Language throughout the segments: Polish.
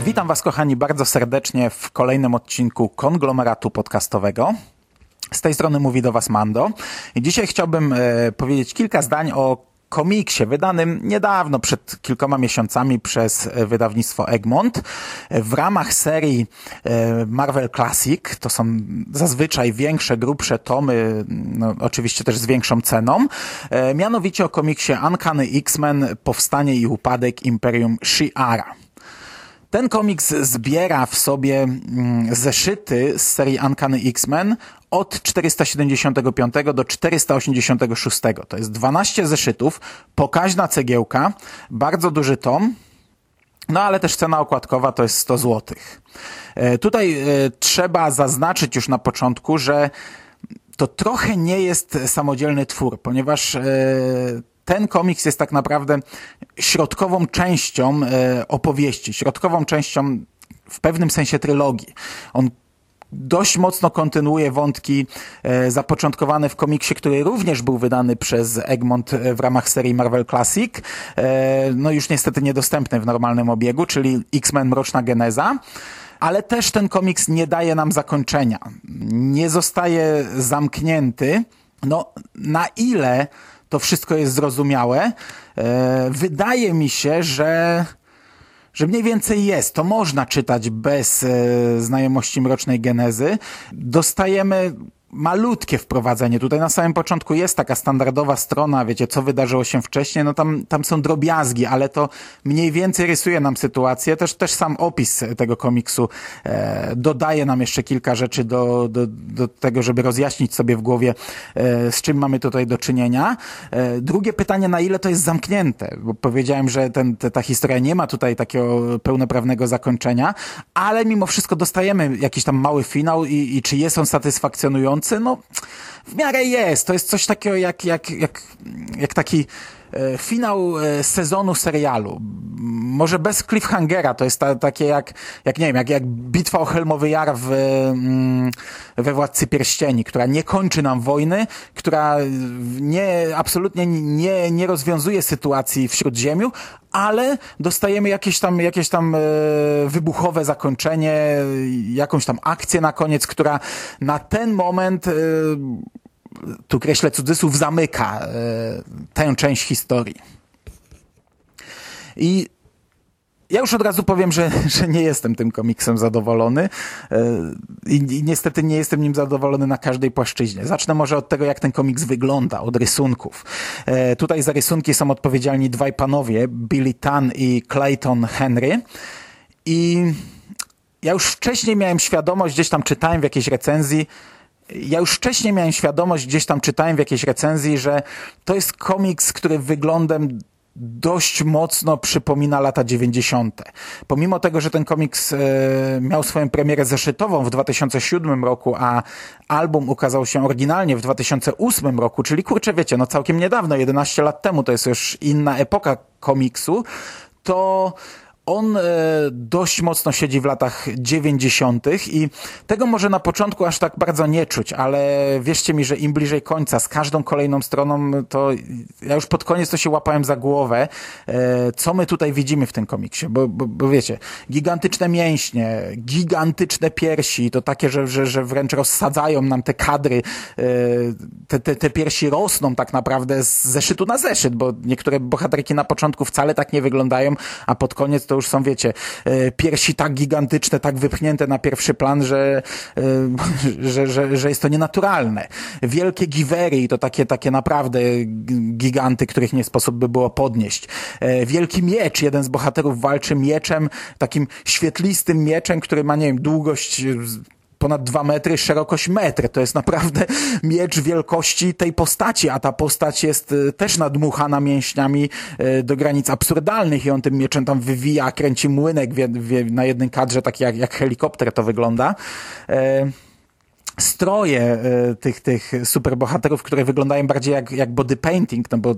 Witam Was, kochani, bardzo serdecznie w kolejnym odcinku konglomeratu podcastowego. Z tej strony mówi do Was Mando. I dzisiaj chciałbym e, powiedzieć kilka zdań o komiksie wydanym niedawno, przed kilkoma miesiącami przez e, wydawnictwo Egmont e, w ramach serii e, Marvel Classic. To są zazwyczaj większe, grubsze tomy, no, oczywiście też z większą ceną. E, mianowicie o komiksie Uncanny X-Men Powstanie i upadek Imperium Shi'ara. Ten komiks zbiera w sobie mm, zeszyty z serii Uncanny X-Men od 475 do 486. To jest 12 zeszytów, pokaźna cegiełka, bardzo duży tom, no ale też cena okładkowa to jest 100 zł. Tutaj e, trzeba zaznaczyć już na początku, że to trochę nie jest samodzielny twór, ponieważ e, ten komiks jest tak naprawdę środkową częścią e, opowieści, środkową częścią w pewnym sensie trylogii. On dość mocno kontynuuje wątki e, zapoczątkowane w komiksie, który również był wydany przez Egmont e, w ramach serii Marvel Classic. No już niestety niedostępny w normalnym obiegu, czyli X-Men Mroczna Geneza. Ale też ten komiks nie daje nam zakończenia. Nie zostaje zamknięty. No, na ile to wszystko jest zrozumiałe, e, wydaje mi się, że że mniej więcej jest. To można czytać bez e, znajomości mrocznej genezy. Dostajemy malutkie wprowadzenie. Tutaj na samym początku jest taka standardowa strona, wiecie, co wydarzyło się wcześniej, no tam, tam są drobiazgi, ale to mniej więcej rysuje nam sytuację. Też, też sam opis tego komiksu e, dodaje nam jeszcze kilka rzeczy do, do, do tego, żeby rozjaśnić sobie w głowie, e, z czym mamy tutaj do czynienia. E, drugie pytanie, na ile to jest zamknięte, bo powiedziałem, że ten, te, ta historia nie ma tutaj takiego pełnoprawnego zakończenia, ale mimo wszystko dostajemy jakiś tam mały finał i, i czy jest on satysfakcjonujący, no w miarę jest. To jest coś takiego jak, jak, jak, jak taki finał e, sezonu serialu. Może bez cliffhangera, to jest ta, takie jak, jak nie wiem, jak, jak bitwa o Helmowy Jar w, mm, we Władcy Pierścieni, która nie kończy nam wojny, która nie, absolutnie nie, nie rozwiązuje sytuacji w Śródziemiu, ale dostajemy jakieś tam, jakieś tam e, wybuchowe zakończenie, jakąś tam akcję na koniec, która na ten moment e, tu kreślę cudzysłów, zamyka e, tę część historii. I ja już od razu powiem, że, że nie jestem tym komiksem zadowolony e, i, i niestety nie jestem nim zadowolony na każdej płaszczyźnie. Zacznę może od tego, jak ten komiks wygląda, od rysunków. E, tutaj za rysunki są odpowiedzialni dwaj panowie, Billy Tan i Clayton Henry. I ja już wcześniej miałem świadomość, gdzieś tam czytałem w jakiejś recenzji, ja już wcześniej miałem świadomość, gdzieś tam czytałem w jakiejś recenzji, że to jest komiks, który wyglądem dość mocno przypomina lata 90. Pomimo tego, że ten komiks e, miał swoją premierę zeszytową w 2007 roku, a album ukazał się oryginalnie w 2008 roku, czyli kurczę wiecie, no całkiem niedawno, 11 lat temu, to jest już inna epoka komiksu, to on e, dość mocno siedzi w latach 90. i tego może na początku aż tak bardzo nie czuć, ale wierzcie mi, że im bliżej końca, z każdą kolejną stroną, to ja już pod koniec to się łapałem za głowę, e, co my tutaj widzimy w tym komiksie, bo, bo, bo wiecie, gigantyczne mięśnie, gigantyczne piersi, to takie, że, że, że wręcz rozsadzają nam te kadry, e, te, te, te piersi rosną tak naprawdę z zeszytu na zeszyt, bo niektóre bohaterki na początku wcale tak nie wyglądają, a pod koniec to już są, wiecie, e, piersi tak gigantyczne, tak wypchnięte na pierwszy plan, że, e, że, że, że jest to nienaturalne. Wielkie giwery i to takie, takie naprawdę giganty, których nie sposób by było podnieść. E, wielki miecz, jeden z bohaterów walczy mieczem, takim świetlistym mieczem, który ma, nie wiem, długość ponad dwa metry, szerokość metr. To jest naprawdę miecz wielkości tej postaci, a ta postać jest e, też nadmuchana mięśniami e, do granic absurdalnych i on tym mieczem tam wywija, kręci młynek na jednym kadrze, tak jak, jak helikopter to wygląda. E, stroje e, tych, tych superbohaterów, które wyglądają bardziej jak, jak body painting, no bo e,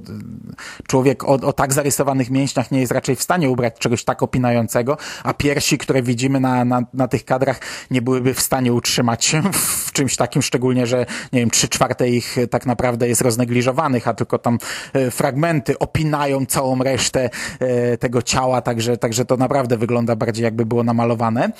człowiek o, o tak zarysowanych mięśniach nie jest raczej w stanie ubrać czegoś tak opinającego, a piersi, które widzimy na, na, na tych kadrach nie byłyby w stanie utrzymać się w czymś takim, szczególnie, że nie wiem, trzy czwarte ich tak naprawdę jest roznegliżowanych, a tylko tam e, fragmenty opinają całą resztę tego ciała, także, także to naprawdę wygląda bardziej jakby było namalowane.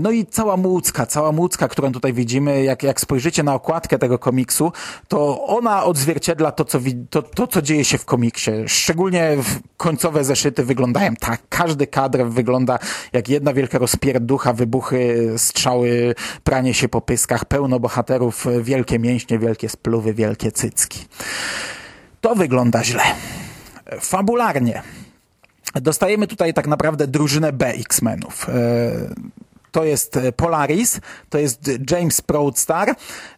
No i cała młódzka, cała młódzka, którą tutaj widzimy, jak, jak spojrzycie na okładkę tego komiksu, to ona odzwierciedla to co, to, to, co dzieje się w komiksie. Szczególnie końcowe zeszyty wyglądają tak. Każdy kadr wygląda jak jedna wielka rozpierducha, wybuchy, strzały, pranie się po pyskach, pełno bohaterów, wielkie mięśnie, wielkie spluwy, wielkie cycki. To wygląda źle. Fabularnie. Dostajemy tutaj tak naprawdę drużynę B X-Menów. To jest e, Polaris, to jest James Proudstar,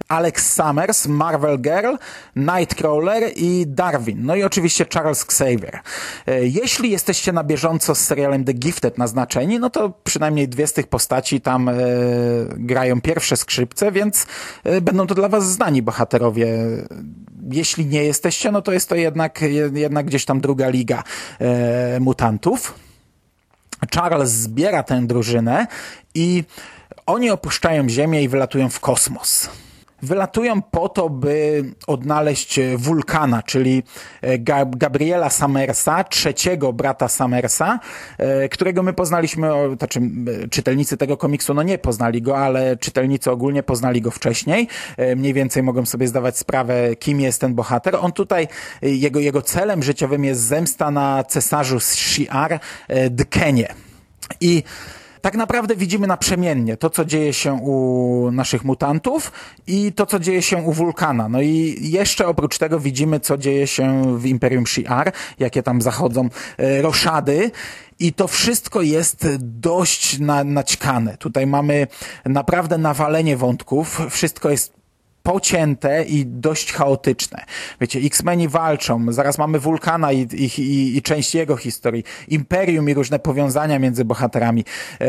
Alex Summers, Marvel Girl, Nightcrawler i Darwin. No i oczywiście Charles Xavier. E, jeśli jesteście na bieżąco z serialem The Gifted naznaczeni, no to przynajmniej dwie z tych postaci tam e, grają pierwsze skrzypce, więc e, będą to dla was znani bohaterowie. Jeśli nie jesteście, no to jest to jednak, jednak gdzieś tam druga liga e, mutantów. Charles zbiera tę drużynę i oni opuszczają Ziemię i wylatują w kosmos wylatują po to, by odnaleźć wulkana, czyli e, Gabriela Summersa, trzeciego brata Summersa, e, którego my poznaliśmy, znaczy czytelnicy tego komiksu no nie poznali go, ale czytelnicy ogólnie poznali go wcześniej. E, mniej więcej mogą sobie zdawać sprawę, kim jest ten bohater. On tutaj, jego, jego celem życiowym jest zemsta na cesarzu Shi'ar Dkenie. I tak naprawdę widzimy naprzemiennie to, co dzieje się u naszych mutantów i to, co dzieje się u wulkana. No i jeszcze oprócz tego widzimy, co dzieje się w Imperium Shi'ar, jakie tam zachodzą e, roszady i to wszystko jest dość na, naćkane. Tutaj mamy naprawdę nawalenie wątków, wszystko jest pocięte i dość chaotyczne. Wiecie, X-Meni walczą, zaraz mamy Wulkana i, i, i, i część jego historii, Imperium i różne powiązania między bohaterami. E,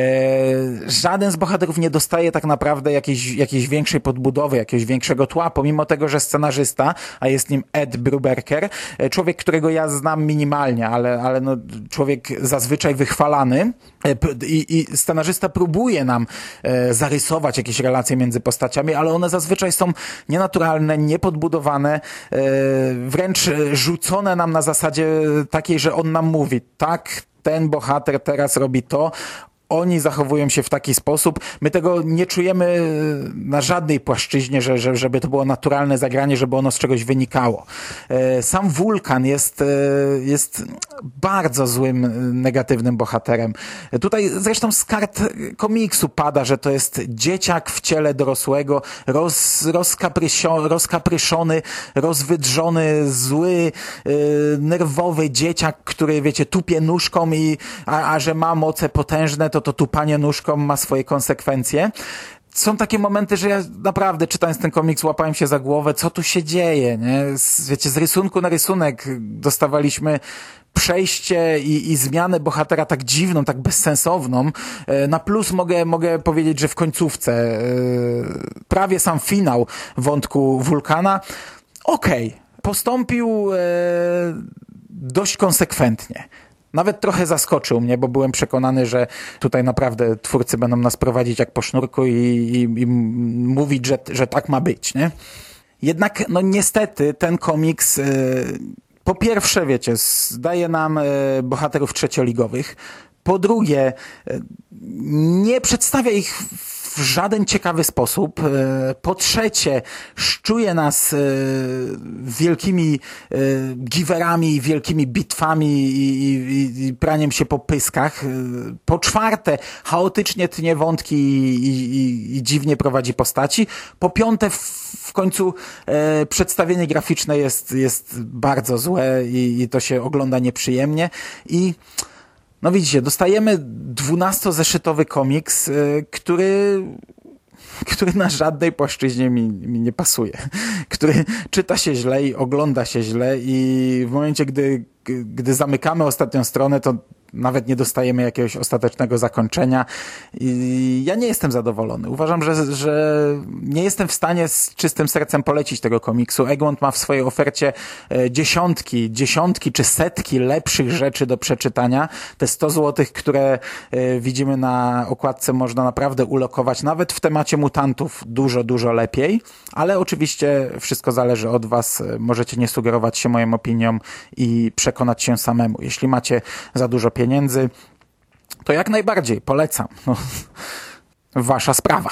żaden z bohaterów nie dostaje tak naprawdę jakiejś, jakiejś większej podbudowy, jakiegoś większego tła, pomimo tego, że scenarzysta, a jest nim Ed Bruberker, e, człowiek, którego ja znam minimalnie, ale, ale no, człowiek zazwyczaj wychwalany e, i, i scenarzysta próbuje nam e, zarysować jakieś relacje między postaciami, ale one zazwyczaj są nienaturalne, niepodbudowane, e, wręcz rzucone nam na zasadzie takiej, że on nam mówi, tak, ten bohater teraz robi to, oni zachowują się w taki sposób. My tego nie czujemy na żadnej płaszczyźnie, że, że, żeby to było naturalne zagranie, żeby ono z czegoś wynikało. E, sam wulkan jest, e, jest bardzo złym, negatywnym bohaterem. Tutaj zresztą z kart komiksu pada, że to jest dzieciak w ciele dorosłego, roz, rozkapryszony, rozwydrzony, zły, e, nerwowy dzieciak, który, wiecie, tupie nóżką i, a, a że ma moce potężne, to to tupanie nóżką ma swoje konsekwencje są takie momenty, że ja naprawdę czytając ten komiks łapałem się za głowę, co tu się dzieje, nie? Z, wiecie, z rysunku na rysunek dostawaliśmy przejście i, i zmianę bohatera tak dziwną, tak bezsensowną. E, na plus mogę, mogę powiedzieć, że w końcówce, e, prawie sam finał wątku Wulkana, okej, okay, postąpił e, dość konsekwentnie. Nawet trochę zaskoczył mnie, bo byłem przekonany, że tutaj naprawdę twórcy będą nas prowadzić jak po sznurku i, i, i mówić, że, że tak ma być, nie? Jednak, no niestety, ten komiks, yy, po pierwsze, wiecie, daje nam yy, bohaterów trzecioligowych, po drugie, yy, nie przedstawia ich w żaden ciekawy sposób. E, po trzecie, szczuje nas e, wielkimi e, giwerami, wielkimi bitwami i, praniem się po pyskach. Po czwarte, chaotycznie tnie wątki i, i dziwnie prowadzi postaci. Po piąte, w, w końcu przedstawienie graficzne jest, jest bardzo złe i to się ogląda nieprzyjemnie. I no widzicie, dostajemy dwunastozeszytowy komiks, y, który który na żadnej płaszczyźnie mi, mi nie pasuje, który czyta się źle i ogląda się źle i w momencie, gdy, gdy zamykamy ostatnią stronę, to nawet nie dostajemy jakiegoś ostatecznego zakończenia. I ja nie jestem zadowolony. Uważam, że, że nie jestem w stanie z czystym sercem polecić tego komiksu. Egmont ma w swojej ofercie e, dziesiątki, dziesiątki czy setki lepszych rzeczy do przeczytania. Te 100 złotych, które e, widzimy na okładce można naprawdę ulokować, nawet w temacie mutantów dużo, dużo lepiej. Ale oczywiście wszystko zależy od was. Możecie nie sugerować się moją opinią i przekonać się samemu. Jeśli macie za dużo pieniędzy, to jak najbardziej polecam. No, wasza sprawa.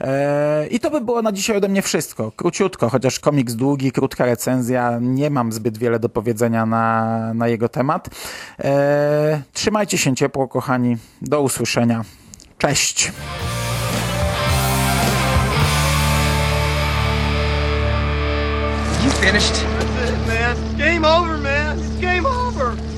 Eee, I to by było na dzisiaj ode mnie wszystko. Króciutko, chociaż komiks długi, krótka recenzja, nie mam zbyt wiele do powiedzenia na, na jego temat. Eee, trzymajcie się ciepło, kochani. Do usłyszenia. Cześć. You finished? That's it, man. Game over, man. It's game over.